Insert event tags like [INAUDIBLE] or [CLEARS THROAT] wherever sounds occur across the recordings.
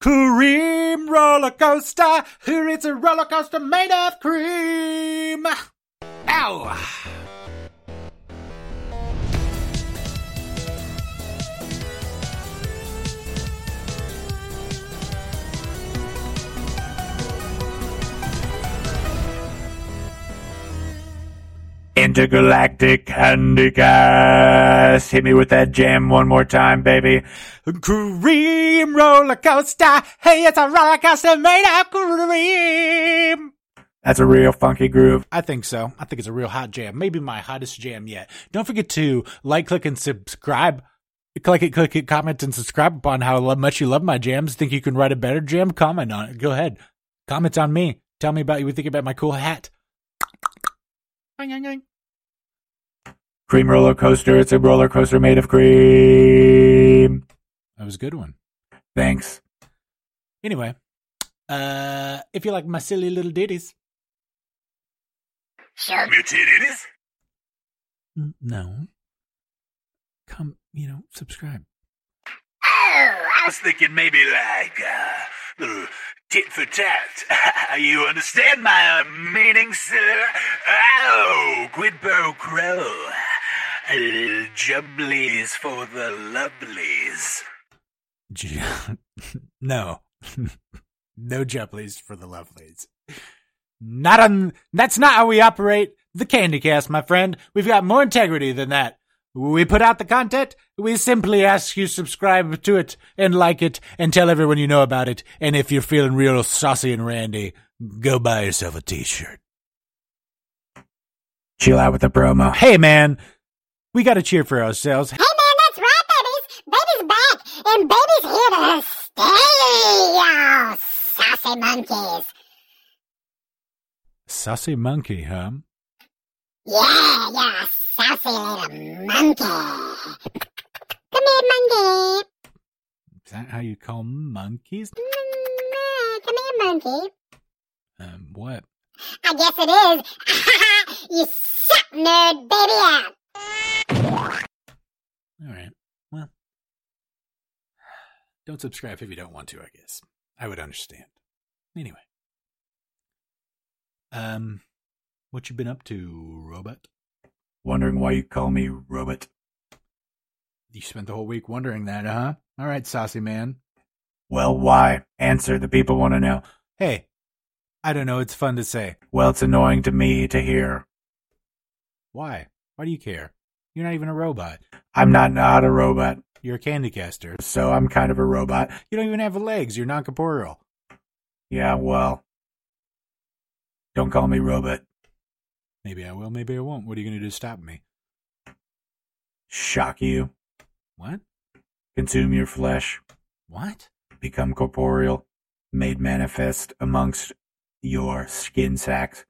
Cream roller coaster. Here it's a roller coaster made of cream. Ow. Intergalactic Candycast. Hit me with that jam one more time, baby. Cream roller coaster. Hey, it's a roller coaster made of cream. That's a real funky groove. I think so. I think it's a real hot jam. Maybe my hottest jam yet. Don't forget to like, click, and subscribe. Click it, click it, comment, and subscribe upon how much you love my jams. Think you can write a better jam? Comment on it. Go ahead. Comment on me. Tell me about you think about my cool hat. Oing, oing, oing. Cream roller coaster. It's a roller coaster made of cream. That was a good one. Thanks. Anyway, uh, if you like my silly little ditties, Show me your titties. no, come, you know, subscribe. Oh, I was thinking maybe like uh, little tit for tat. [LAUGHS] you understand my uh, meaning, sir? Oh, quid pro quo. A little jumblies for the lovelies. J- [LAUGHS] no, [LAUGHS] no jumplies for the lovelies. Not on. That's not how we operate the Candy Cast, my friend. We've got more integrity than that. We put out the content. We simply ask you subscribe to it and like it and tell everyone you know about it. And if you're feeling real saucy and randy, go buy yourself a T-shirt. Chill out with the promo. Hey, man, we got to cheer for ourselves. Hey man, that's right, babies. Baby's back, and baby's here to stay. Oh, saucy monkeys. Saucy monkey, huh? Yeah, you're a saucy little monkey. Come here, monkey. Is that how you call monkeys? Mm, Come here, monkey. Um, what? I guess it is. [LAUGHS] you suck, nerd baby. All right. Well, don't subscribe if you don't want to, I guess. I would understand. Anyway. Um, what you been up to, robot? Wondering why you call me robot? You spent the whole week wondering that, huh? All right, saucy man. Well, why? Answer. The people want to know. Hey, I don't know. It's fun to say. Well, it's annoying to me to hear. Why? Why do you care? You're not even a robot. I'm not not a robot, You're a candy caster. so I'm kind of a robot. You don't even have legs. You're non corporeal. Yeah, well. Don't call me robot. Maybe I will, maybe I won't. What are you going to do to stop me? Shock you. What? Consume your flesh. What? Become corporeal. Made manifest amongst your skin sacks.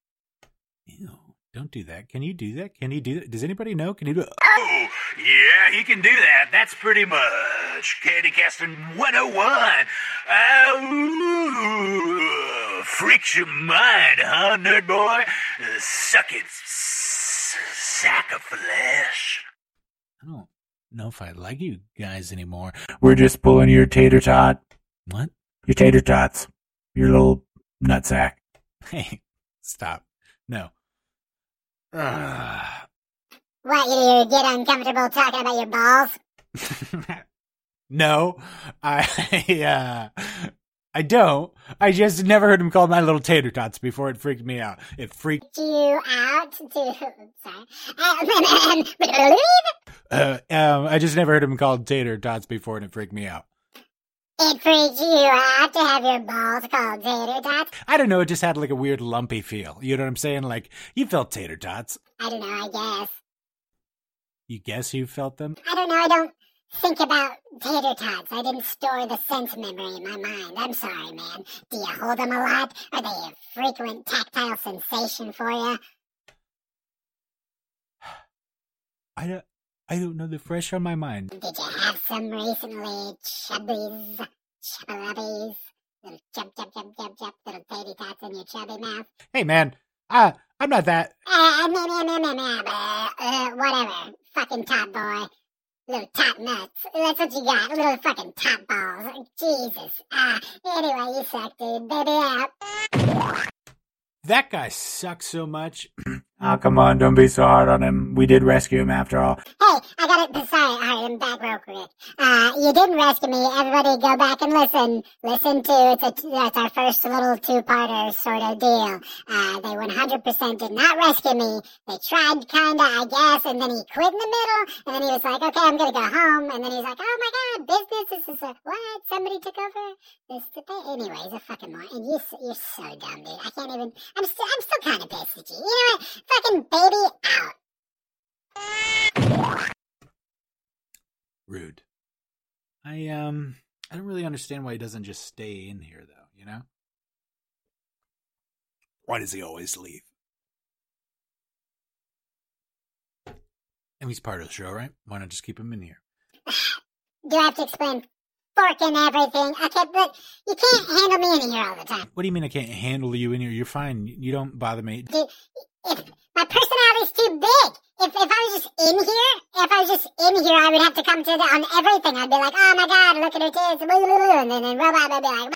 Ew. Don't do that. Can you do that? Can you do that? Does anybody know? Can you do it? Oh, yeah, he can do that. That's pretty much Candy Casting 101. Oh, freaks your mind, huh, nerd boy? Suck it, sack of flesh. I don't know if I like you guys anymore. We're just pulling your tater tot. What? Your tater tots. Your little nutsack. [LAUGHS] Hey, stop. No. [SIGHS] What, you get uncomfortable talking about your balls? [LAUGHS] no, [LAUGHS] I uh, I don't. I just never heard him called my little tater tots before. It freaked me out. It freaked. You out to... [LAUGHS] Sorry. Uh, um, I just never heard him called tater tots before, and it freaked me out. It freaks you out to have your balls called tater tots? I don't know. It just had like a weird lumpy feel. You know what I'm saying? Like you felt tater tots. I don't know, I guess. You guess you felt them? I don't know, I don't think about tater tots. I didn't store the sense memory in my mind. I'm sorry, man. Do you hold them a lot? Are they a frequent tactile sensation for you? [SIGHS] I don't. I don't know. They're fresh on my mind. Did you have some recently? Chubbies, chubbies, little chub, chub, chub, chub, chub, little tater tots in your chubby mouth? Hey, man. Uh, I'm not that. Uh, meh, meh, meh, meh, meh, uh, uh, whatever. Fucking top boy. little top nuts. That's what you got. Little fucking top balls. Jesus. Ah. Anyway, you suck, dude. Baby out. That guy sucks so much. [CLEARS THROAT] Oh, come on, don't be so hard on him. We did rescue him after all. Hey, I got it. Sorry, I'm back real quick. Uh, you didn't rescue me. Everybody go back and listen. Listen to, it's a, that's our first little two-parter sort of deal. Uh, they 100% did not rescue me. They tried kinda, I guess, and then he quit in the middle, and then he was like, okay, I'm gonna go home, and then he's like, oh my god, business, this is a, what? Somebody took over? This? Anyway, he's a fucking moron. And you, you're so dumb, dude. I can't even, I'm still, I'm still kinda pissed at you. You know what? Fucking baby out. Rude. I um I don't really understand why he doesn't just stay in here though, you know? Why does he always leave? And he's part of the show, right? Why not just keep him in here? [SIGHS] Do I have to explain fork and everything? Okay, but you can't handle me in here all the time. What do you mean I can't handle you in here? You're fine. You don't bother me. Dude, if my personality's too big. If, if I was just in here, if I was just in here, I would have to come to the, on everything. I'd be like, oh my god, look at her tits, and then, then Robot would be like,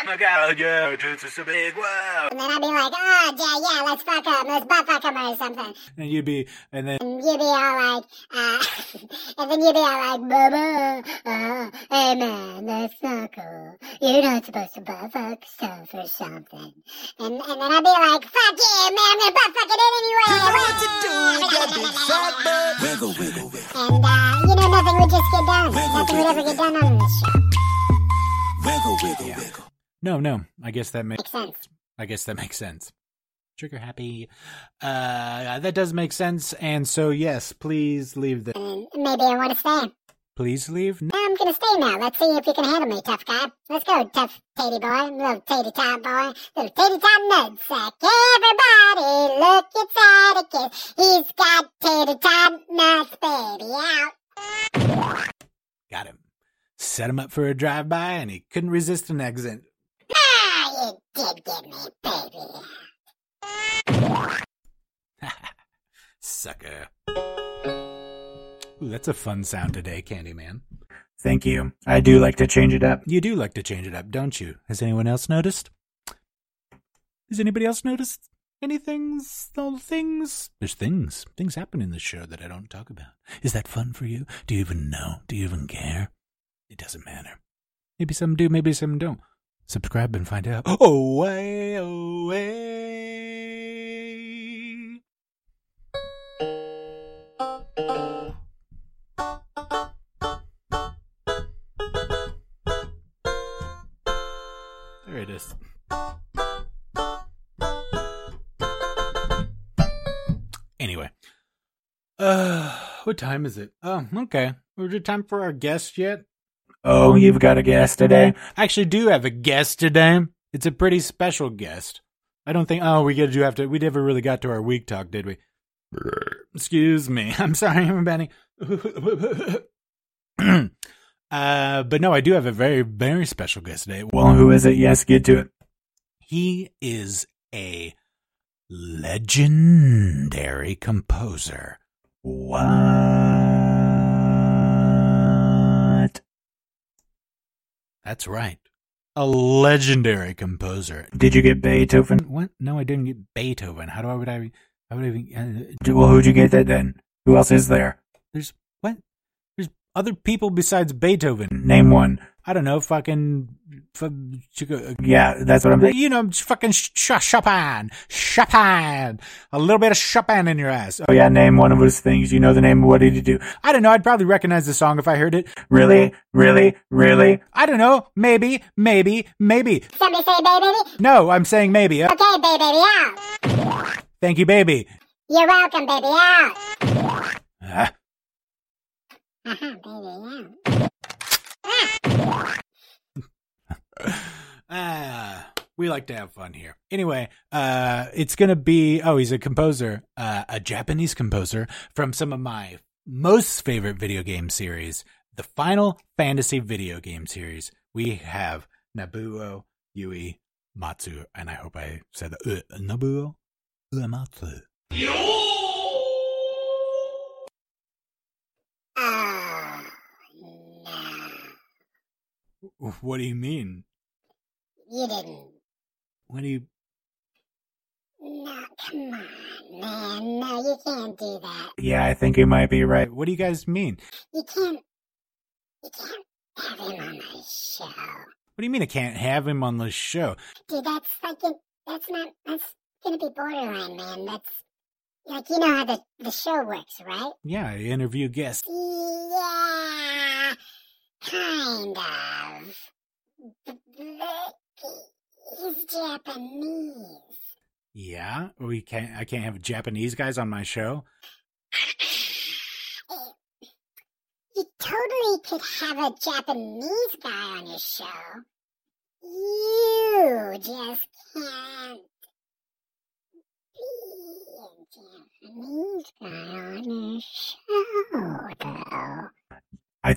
Oh my god, yeah, it's just a big wow. and then I'd be like, oh yeah, yeah, let's fuck up, let's butt fuck him or something. And you'd be and then And you'd be all like, uh, [LAUGHS] and then you'd be all like, Bubba, uh, hey man, that's not cool. You're not supposed to butt fuck stuff or something. And, and then I'd be like, fuck you, man, I'm gonna butt fuck it in anyway. Wiggle, wiggle, wiggle, And, uh, you know, nothing would just get done. Nothing would ever get done on this show. wiggle, wiggle, wiggle. No, no. I guess that makes Makes sense. I guess that makes sense. Trigger happy. Uh that does make sense. And so yes, please leave the And maybe I want to stay. please leave. No, I'm gonna stay now. Let's see if you can handle me, tough guy. Let's go, tough tatey boy, little tatey top boy, little tatey top nutsack. Everybody, look at Atticus. He's got tatey top nuts, baby, out. Got him. Set him up for a drive by and he couldn't resist an exit. Ah, you did get me, baby. [LAUGHS] Sucker. Ooh, that's a fun sound today, Candyman. Thank you. I do like to change it up. You do like to change it up, don't you? Has anyone else noticed? Has anybody else noticed anything? Little things? There's things. Things happen in this show that I don't talk about. Is that fun for you? Do you even know? Do you even care? It doesn't matter. Maybe some do, maybe some don't. Subscribe and find out. Oh, way, oh. What time is it? Oh, okay. Was it time for our guest yet? Oh, you've got a guest today? I actually do have a guest today. It's a pretty special guest. I don't think. Oh, we get to have to. We never really got to our week talk, did we? Excuse me. [LAUGHS] I'm sorry, I'm Benny. [CLEARS THROAT] uh, but no, I do have a very, very special guest today. Well, who is it? Yes, get to it. He is a legendary composer. What? That's right. A legendary composer. Did you get Beethoven? What? No, I didn't get Beethoven. How do I would I how would I even uh, Well, who'd you get that then? Who else is there? There's what? There's other people besides Beethoven. Name one. I don't know, fucking f- chica- Yeah, that's what I'm thinking. you know, fucking Ch- Chopin, Chopin, a little bit of Chopin in your ass. Oh yeah, name one of those things. You know the name. What did you do? I don't know. I'd probably recognize the song if I heard it. Really? Really? Really? I don't know. Maybe, maybe, maybe. Somebody say baby. No, I'm saying maybe. Uh, Okay, baby, out. thank you, baby. You're welcome, baby, out. Ah, Out. [LAUGHS] ah, we like to have fun here. Anyway, uh, it's gonna be. Oh, he's a composer, uh, a Japanese composer from some of my most favorite video game series, the Final Fantasy video game series. We have Nabuo Yui Matsu, and I hope I said that. Uh, Nabuo Uematsu. Uh, What do you mean? You didn't. What do you? No, come on, man. No, you can't do that. Yeah, I think you might be right. What do you guys mean? You can't. You can't have him on the show, What do you mean I can't have him on the show? dude. That's like it- that's not. That's gonna be borderline, man. That's like you know how the the show works, right? Yeah, I interview guests. Yeah, kind of. But He's Japanese. Yeah, we can't. I can't have Japanese guys on my show. [SIGHS] You totally could have a Japanese guy on your show. You just can't be a Japanese guy on your show,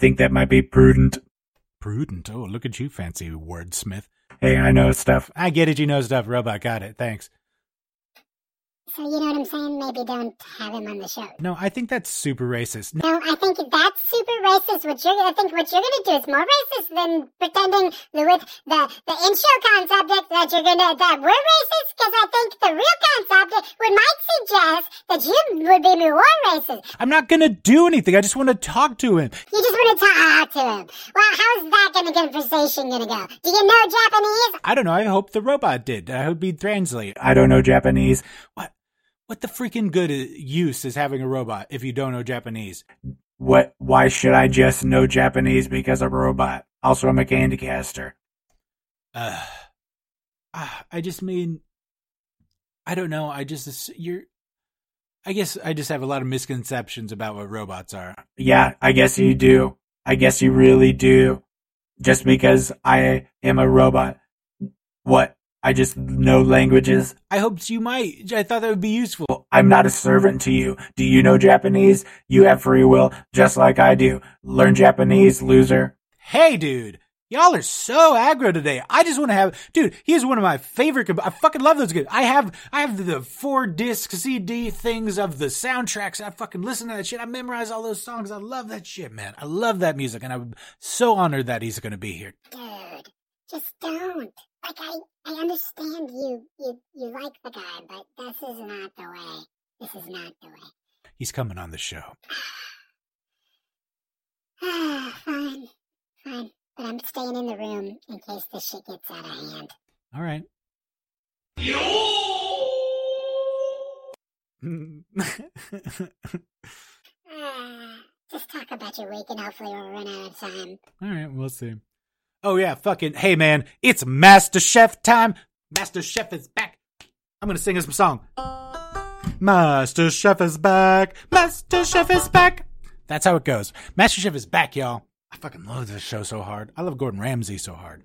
think that might be prudent. Prudent? Oh, look at you, fancy wordsmith. Hey, I know stuff. I get it. You know stuff. Robot got it. Thanks. So you know what I'm saying? Maybe don't have him on the show. No, I think that's super racist. No, I think that's super racist. What you're, I think what you're gonna do is more racist than pretending with the the intro concept that, that you're gonna that we're racist. Because I think the real concept would might suggest that you would be more racist. I'm not gonna do anything. I just want to talk to him. You just want to talk to him. Well, how's that gonna conversation gonna go? Do you know Japanese? I don't know. I hope the robot did. I hope he'd translate. I don't know Japanese. What? What the freaking good use is having a robot if you don't know Japanese? What? Why should I just know Japanese because I'm a robot? Also, I'm a candy caster. Uh, [SIGHS] I just mean, I don't know. I just you're. I guess I just have a lot of misconceptions about what robots are. Yeah, I guess you do. I guess you really do. Just because I am a robot. What? I just know languages? I hoped you might. I thought that would be useful. I'm not a servant to you. Do you know Japanese? You have free will, just like I do. Learn Japanese, loser. Hey, dude. Y'all are so aggro today. I just want to have, dude. He is one of my favorite. comp- I fucking love those guys. I have, I have the four disc CD things of the soundtracks. I fucking listen to that shit. I memorize all those songs. I love that shit, man. I love that music, and I'm so honored that he's going to be here. Dude, just don't. Like I, I understand you, you, you like the guy, but this is not the way. This is not the way. He's coming on the show. Ah, [SIGHS] [SIGHS] fine, fine. But I'm staying in the room in case this shit gets out of hand. All right. Ah, [SIGHS] just talk about your week and hopefully we'll run out of time. All right, we'll see. Oh yeah, fucking hey man, it's Master Chef time. Master Chef is back. I'm gonna sing us some song. Master Chef is back. Master Chef is back. That's how it goes. Master Chef is back, y'all. I fucking love this show so hard. I love Gordon Ramsay so hard.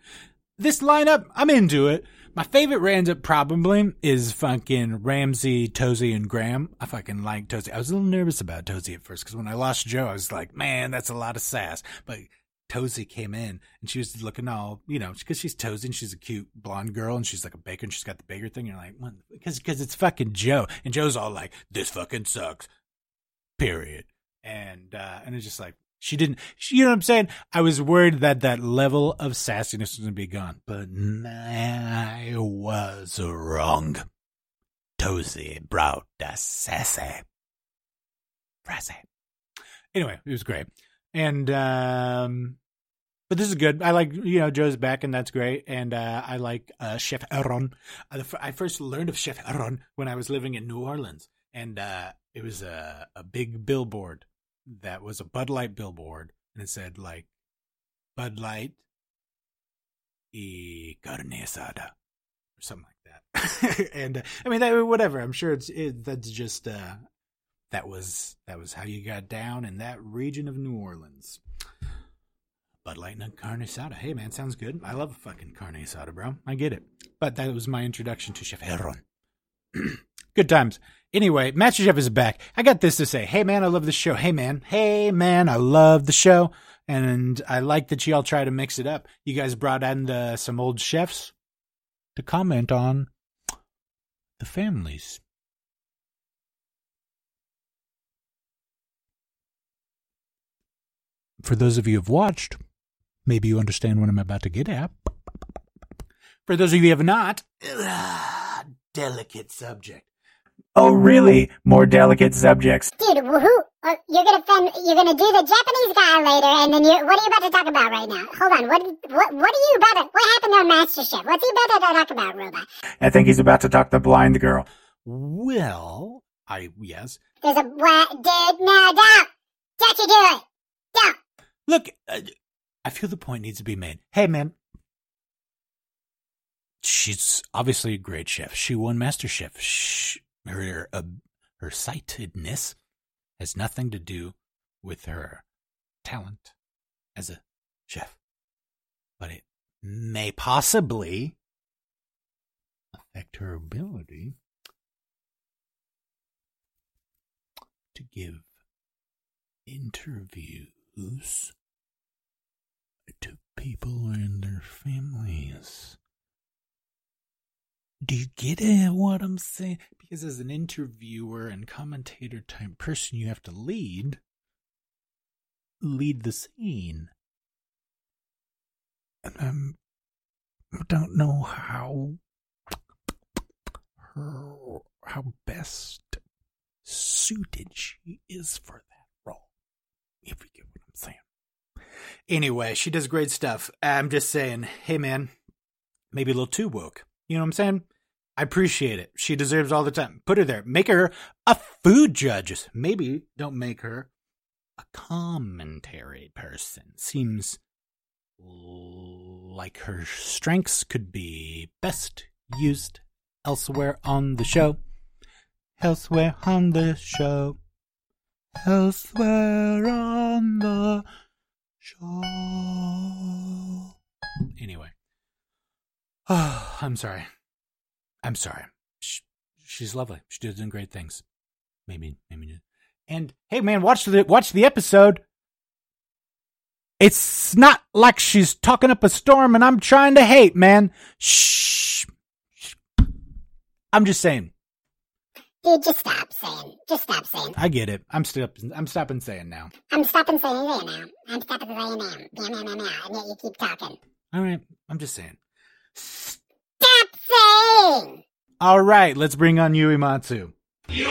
This lineup, I'm into it. My favorite roundup probably is fucking Ramsay, Tosi, and Graham. I fucking like Tosi. I was a little nervous about Tosi at first because when I lost Joe, I was like, man, that's a lot of sass. But Tosi came in and she was looking all, you know, because she's Tosi and she's a cute blonde girl and she's like a baker and she's got the baker thing. You're like. Because because it's fucking Joe and Joe's all like, this fucking sucks. Period. And uh, and it's just like she didn't. She, you know what I'm saying? I was worried that that level of sassiness was to be gone, but I was wrong. Tosi brought the sassy. Sassy. Anyway, it was great. And um but this is good. I like you know Joe's back and that's great. And uh I like uh Chef Aaron. I, first learned of Chef Aaron when I was living in New Orleans, and uh it was a a big billboard that was a Bud Light billboard, and it said like Bud Light y carne asada or something like that. [LAUGHS] and uh, I mean that whatever. I'm sure it's it, that's just uh that was that was how you got down in that region of New Orleans. Bud Light and carne asada. Hey man, sounds good. I love fucking carne asada, bro. I get it. But that was my introduction to Chef Aaron. [CLEARS THROAT] good times. Anyway, Master Chef is back. I got this to say. Hey man, I love the show. Hey man. Hey man, I love the show. And I like that y'all try to mix it up. You guys brought in uh, some old chefs to comment on the families. For those of you who've watched, Maybe you understand what I'm about to get at. For those of you who have not, ugh, delicate subject. Oh, really? More delicate subjects. Dude, who? Uh, you're gonna fin- you're gonna do the Japanese guy later, and then you. What are you about to talk about right now? Hold on. What? What? What are you about to? What happened on MasterChef? What's he about to talk about, Robot? I think he's about to talk the blind girl. Well, I yes. There's a what? Dude, no, don't, don't you do it? Don't. Look, uh, I feel the point needs to be made. Hey, man. She's obviously a great chef. She won MasterChef. Sh her uh, her sightedness has nothing to do with her talent as a chef, but it may possibly affect her ability to give interviews to people and their families. Do you get it, what I'm saying? Because as an interviewer and commentator type person, you have to lead, lead the scene. And I'm, I don't know how, her, how best suited she is for that. If you get what I'm saying. Anyway, she does great stuff. I'm just saying, hey man, maybe a little too woke. You know what I'm saying? I appreciate it. She deserves all the time. Put her there. Make her a food judge. Maybe don't make her a commentary person. Seems like her strengths could be best used elsewhere on the show. Elsewhere on the show. Elsewhere on the show. Anyway. Oh, [SIGHS] I'm sorry. I'm sorry. Sh she's lovely. She's doing great things. Maybe, maybe. And hey, man, watch the watch the episode. It's not like she's talking up a storm, and I'm trying to hate, man. Shh. I'm just saying. Dude, just stop saying. Just stop saying. I get it. I'm stop. I'm stopping saying now. I'm stopping saying there now. I'm stopping saying now. Meow, meow, meow, meow. And yet you keep talking. All right. I'm just saying. Stop saying! All right. Let's bring on Yui Matsu. God,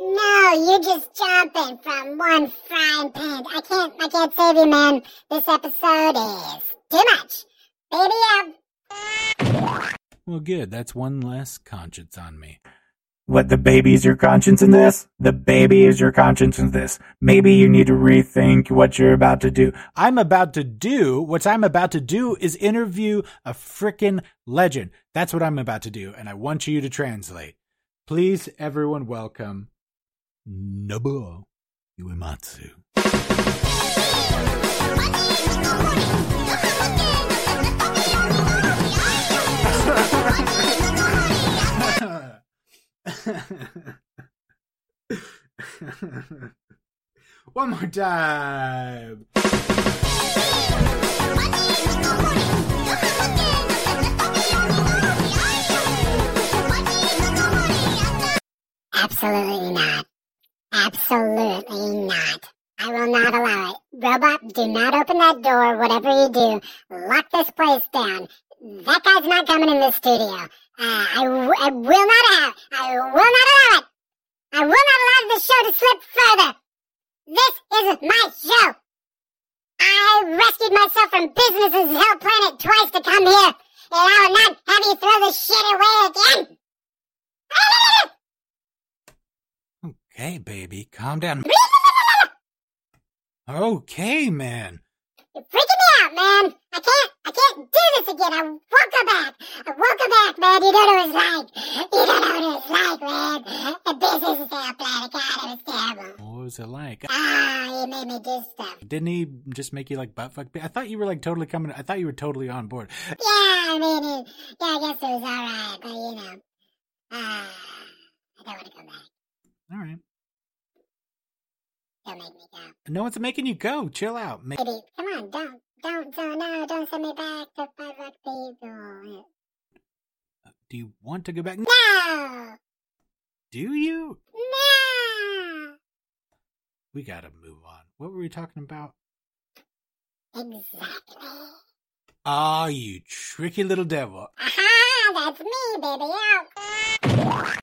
no, you're just jumping from one frying pan. I can't, I can't save you, man. This episode is too much. Baby, I'm Well, good. That's one less conscience on me. What, the baby is your conscience in this? The baby is your conscience in this. Maybe you need to rethink what you're about to do. I'm about to do, what I'm about to do is interview a frickin' legend. That's what I'm about to do, and I want you to translate. Please, everyone, welcome Nobuo Uematsu. [LAUGHS] One more time. Absolutely not. Absolutely not. I will not allow it. Robot, do not open that door, whatever you do. Lock this place down. That guy's not coming in the studio. Uh, I, w- I will not have, I will not allow it. I will not allow this show to slip further. This is my show. I rescued myself from businesses hell planet twice to come here, and I will not have you throw this shit away again. Okay, baby, calm down. [LAUGHS] Okay, man. You're freaking me out, man. I can't, I can't do this again. I won't go back. I won't go back, man. You don't know what it's like. You don't know what it's like, man. The business is hell planet. God, it was terrible. What was it like? Ah, he made me do stuff. Didn't he just make you like butt fuck? I thought you were like totally coming. I thought you were totally on board. Yeah, I mean, it, yeah, I guess it was alright, but you know, ah, I don't want to go back. All right. Don't make me go. No one's making you go. Chill out. Ma- Baby, come on, don't, don't, don't, no, don't send me back to five rock people. Do you want to go back? No, Do you? no. We gotta move on. What were we talking about? Exactly. Ah, you tricky little devil. Aha, that's me, baby. Out.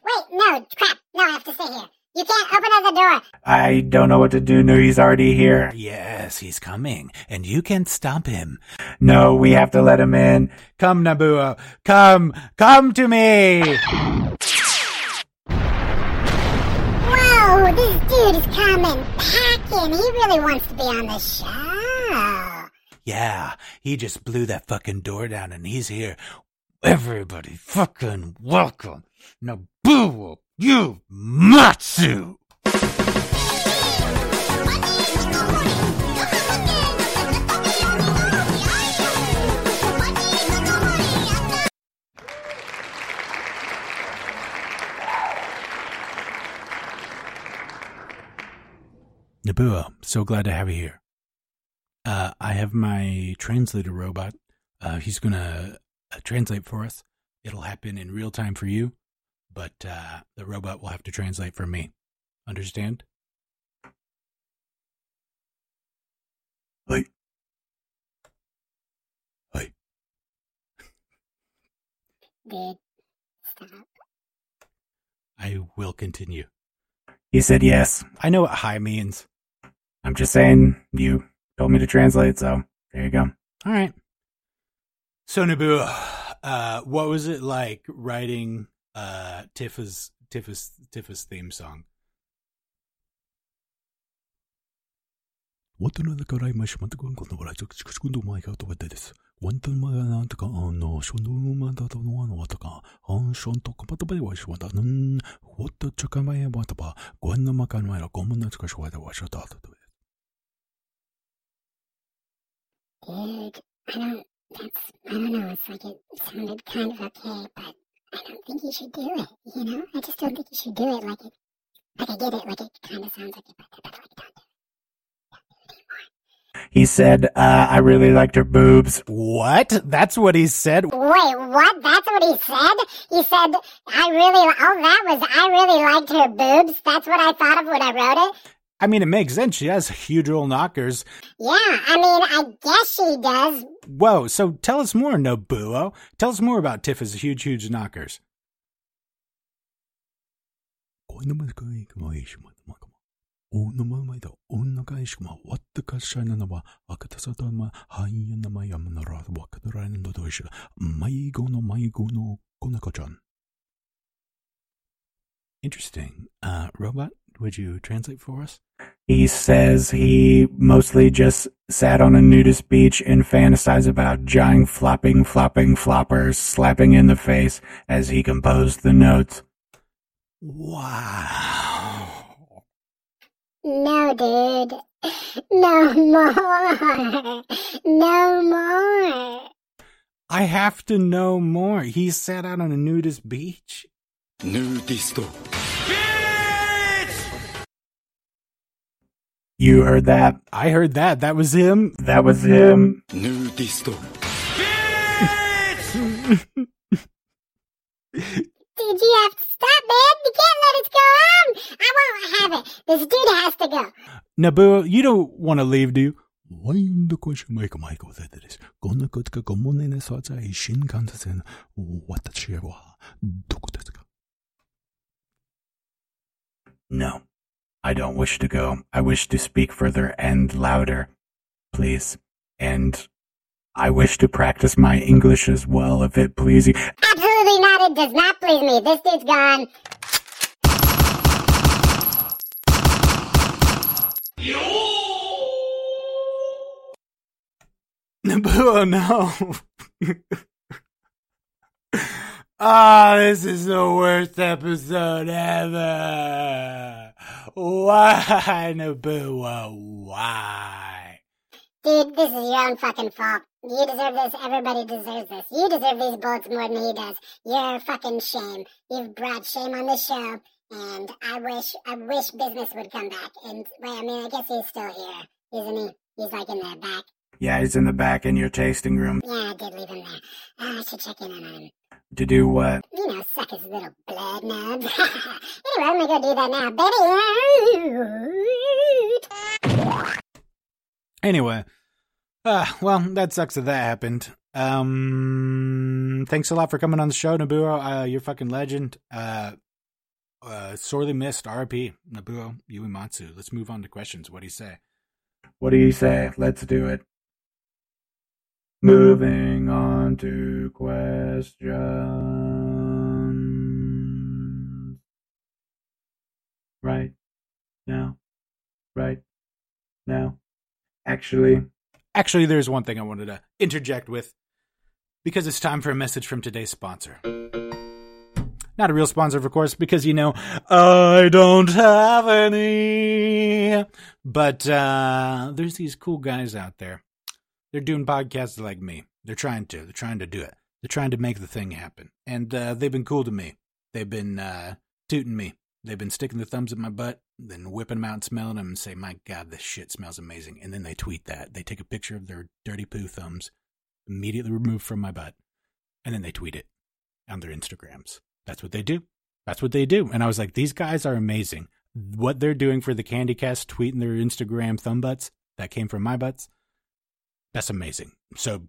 Wait, no, crap. No, I have to stay here. You can't open up the door. I don't know what to do. No, he's already here. Yes, he's coming, and you can't stop him. No, we have to let him in. Come, Nabuo. Come, come to me. Whoa, this dude is coming packing. He really wants to be on the show. Yeah, he just blew that fucking door down, and he's here. Everybody, fucking welcome, Nabuo. You Matsu. Nabuo, so glad to have you here. Uh, I have my translator robot. Uh, he's gonna uh, translate for us. It'll happen in real time for you, but uh, the robot will have to translate for me. Understand? Hey. Hey. Dude, stop. I will continue. He said yes. I know what hi means. I'm just saying you told me to translate, so there you go. All right. So Nabuo, uh, what was it like writing uh, Tifa's Tifa's Tifa's theme song? んの笑いちょくちくちくんどまいかとわでです。ワンタのまがなんとかあの、しょんどまだとのあのわたか、あんしょんとかまたばりわしわたなん、ほっとちょかまやわたば、ごんのまかのまやらごむなつかしわたわしわたと。Dude, I don't, that's, I don't know, it's like it sounded kind of okay, but I don't think you should do it, you know? I just don't think you should do it like it, like I get it, like it kind of sounds like it, but, but like, don't do it. He said, uh, I really liked her boobs. What? That's what he said. Wait, what? That's what he said? He said, I really, oh, that was, I really liked her boobs. That's what I thought of when I wrote it. I mean, it makes sense. She has huge old knockers. Yeah, I mean, I guess she does. Whoa, so tell us more, Nobuo. Tell us more about Tifa's huge, huge knockers. Interesting. Uh, robot, would you translate for us? He says he mostly just sat on a nudist beach and fantasized about giant flopping, flopping floppers slapping in the face as he composed the notes. Wow. No, dude. [LAUGHS] No more. [LAUGHS] No more. I have to know more. He sat out on a nudist beach. ヌ You heard that? I heard that. That was him. That was him. Nudisto. [LAUGHS] Did you have to stop, man? You can't let it go on. I won't have it. This dude has to go. Naboo, you don't want to leave, do you? Waindu Michael? kamaiko zeteris. Gonna kutka gomone ne soza e shinkansen. Watashi wa doku desu ka? No. I don't wish to go. I wish to speak further and louder. Please. And I wish to practice my English as well, if it please you. Absolutely not. It does not please me. This dude's gone. Nabu, no. [LAUGHS] Ah, this is the worst episode ever. Why, Nabu? Why? Dude, this is your own fucking fault. You deserve this. Everybody deserves this. You deserve these bullets more than he does. You're a fucking shame. You've brought shame on the show. And I wish, I wish business would come back. And wait, I mean, I guess he's still here, isn't he? He's like in the back. Yeah, he's in the back in your tasting room. Yeah, I did leave him there. Uh, I should check in on him. To do what? You know, suck his little blood nubs. [LAUGHS] anyway, I'm gonna go do that now. baby. Anyway, Uh, well, that sucks that that happened. Um, thanks a lot for coming on the show, Nobuo. Uh, you're fucking legend. Uh, uh, sorely missed. RP Nobuo Uematsu. Let's move on to questions. What do you say? What do you say? Let's do it. Moving on to questions. Right now. Right now. Actually, actually, there's one thing I wanted to interject with because it's time for a message from today's sponsor. Not a real sponsor, of course, because you know, I don't have any. But uh, there's these cool guys out there. They're doing podcasts like me. They're trying to. They're trying to do it. They're trying to make the thing happen. And uh, they've been cool to me. They've been uh, tooting me. They've been sticking their thumbs in my butt, then whipping them out and smelling them and say, my God, this shit smells amazing. And then they tweet that. They take a picture of their dirty poo thumbs, immediately removed from my butt, and then they tweet it on their Instagrams. That's what they do. That's what they do. And I was like, these guys are amazing. What they're doing for the Candy Cast, tweeting their Instagram thumb butts, that came from my butts. That's amazing. So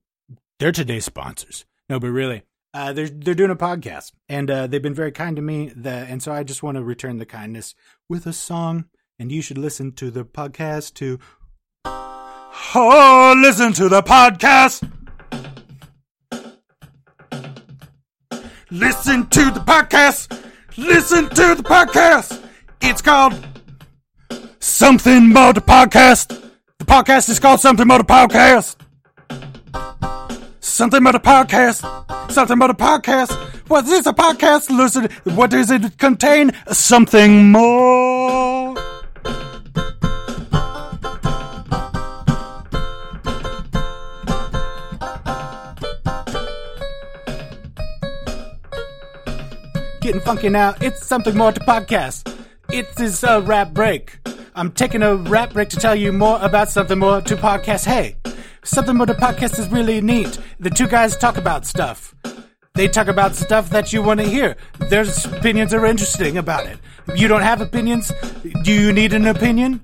they're today's sponsors. No, but really, uh, they're they're doing a podcast, and uh, they've been very kind to me. That and so I just want to return the kindness with a song. And you should listen to the podcast to. Oh, listen to the podcast. Listen to the podcast. Listen to the podcast. It's called Something About the Podcast. The podcast is called Something More the Podcast. Something More the Podcast. Something More the Podcast. What is this a podcast? Listen, what does it contain? Something more. Getting funky now. It's something more to podcast. It is a rap break. I'm taking a rap break to tell you more about something more to podcast. Hey, something more to podcast is really neat. The two guys talk about stuff. They talk about stuff that you want to hear. Their opinions are interesting about it. You don't have opinions? Do you need an opinion?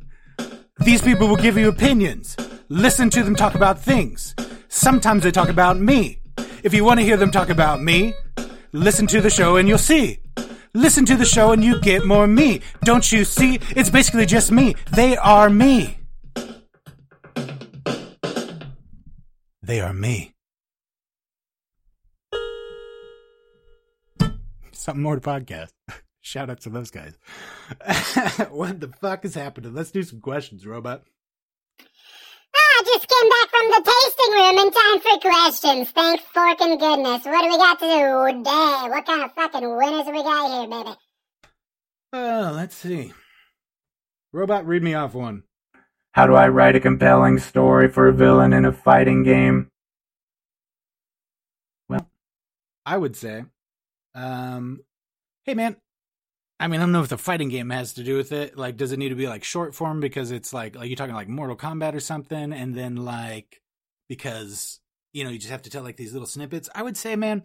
These people will give you opinions. Listen to them talk about things. Sometimes they talk about me. If you want to hear them talk about me, listen to the show and you'll see. Listen to the show and you get more me. Don't you see? It's basically just me. They are me. They are me. Something more to podcast. [LAUGHS] Shout out to those guys. [LAUGHS] what the fuck is happening? Let's do some questions, robot. Ah, I just came back from the tasting room in time for questions. Thank fucking goodness. What do we got to do today? What kind of fucking winners we got here, baby? Uh, let's see. Robot, read me off one. How do I write a compelling story for a villain in a fighting game? Well, I would say, um, hey man, I mean, I don't know if the fighting game has to do with it. Like, does it need to be like short form because it's like, like you're talking like Mortal Kombat or something, and then like because you know you just have to tell like these little snippets. I would say, man,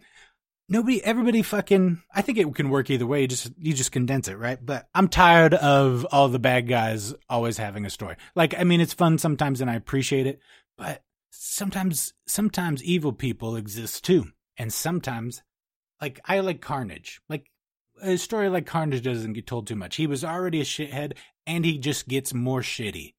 nobody, everybody, fucking. I think it can work either way. You just you just condense it, right? But I'm tired of all the bad guys always having a story. Like, I mean, it's fun sometimes, and I appreciate it, but sometimes sometimes evil people exist too, and sometimes like I like Carnage, like a story like Carnage doesn't get told too much. He was already a shithead, and he just gets more shitty.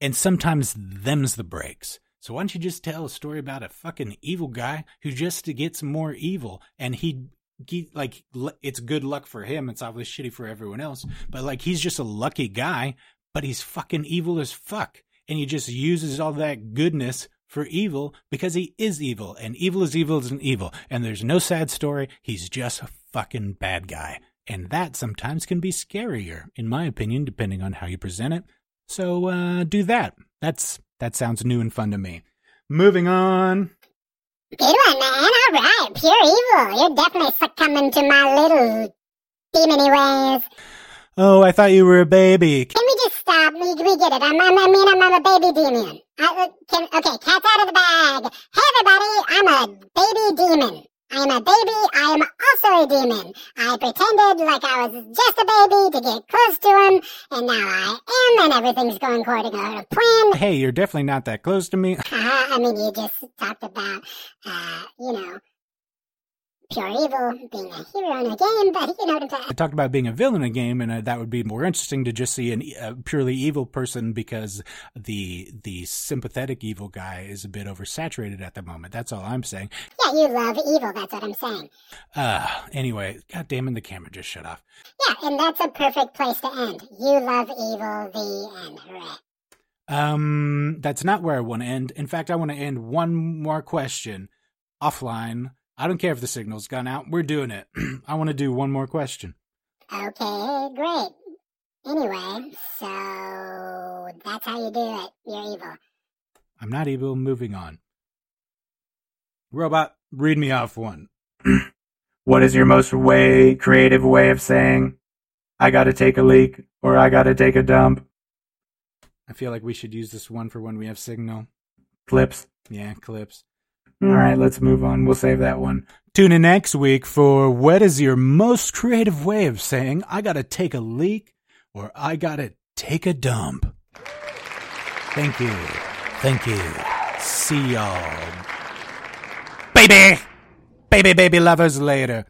And sometimes them's the breaks. So why don't you just tell a story about a fucking evil guy who just gets more evil, and he, he like it's good luck for him. It's obviously shitty for everyone else, but like he's just a lucky guy, but he's fucking evil as fuck, and he just uses all that goodness for evil because he is evil, and evil is evil is an evil, and there's no sad story. He's just a fucking bad guy. And that sometimes can be scarier, in my opinion, depending on how you present it. So uh, do that. That's that sounds new and fun to me. Moving on. Good one, man. All right. Pure evil. You're definitely succumbing to my little demony ways. Oh, I thought you were a baby. We just stop? We, we get it. I'm, I'm, I mean, I'm, I'm a baby demon. I, uh, can, okay, cat's out of the bag. Hey, everybody. I'm a baby demon. I am a baby. I am also a demon. I pretended like I was just a baby to get close to him, and now I am, and everything's going according to plan. Hey, you're definitely not that close to me. Uh-huh. [LAUGHS] I mean, you just talked about, uh, you know, pure evil being a hero in a game, [LAUGHS] but you know what I'm saying. I talked about being a villain in a game, and uh, that would be more interesting to just see an, a purely evil person because the the sympathetic evil guy is a bit oversaturated at the moment. That's all I'm saying. Yeah, you love evil. That's what I'm saying. Uh, anyway, God damn it, the camera just shut off. Yeah, and that's a perfect place to end. You love evil. The end. Hooray. Um, that's not where I want to end. In fact, I want to end one more question offline. I don't care if the signal's gone out. We're doing it. [CLEARS THROAT] I want to do one more question. Okay, great. Anyway, so that's how you do it. You're evil. I'm not evil. Moving on. Robot, read me off one. [CLEARS THROAT] what is your most way creative way of saying I gotta take a leak or I gotta take a dump? I feel like we should use this one for when we have signal. Clips. Yeah, clips. All right, mm. let's move on. We'll save that one. Tune in next week for what is your most creative way of saying I gotta take a leak or I gotta take a dump? Thank you. Thank you. See y'all. Baby! Baby, baby lovers later.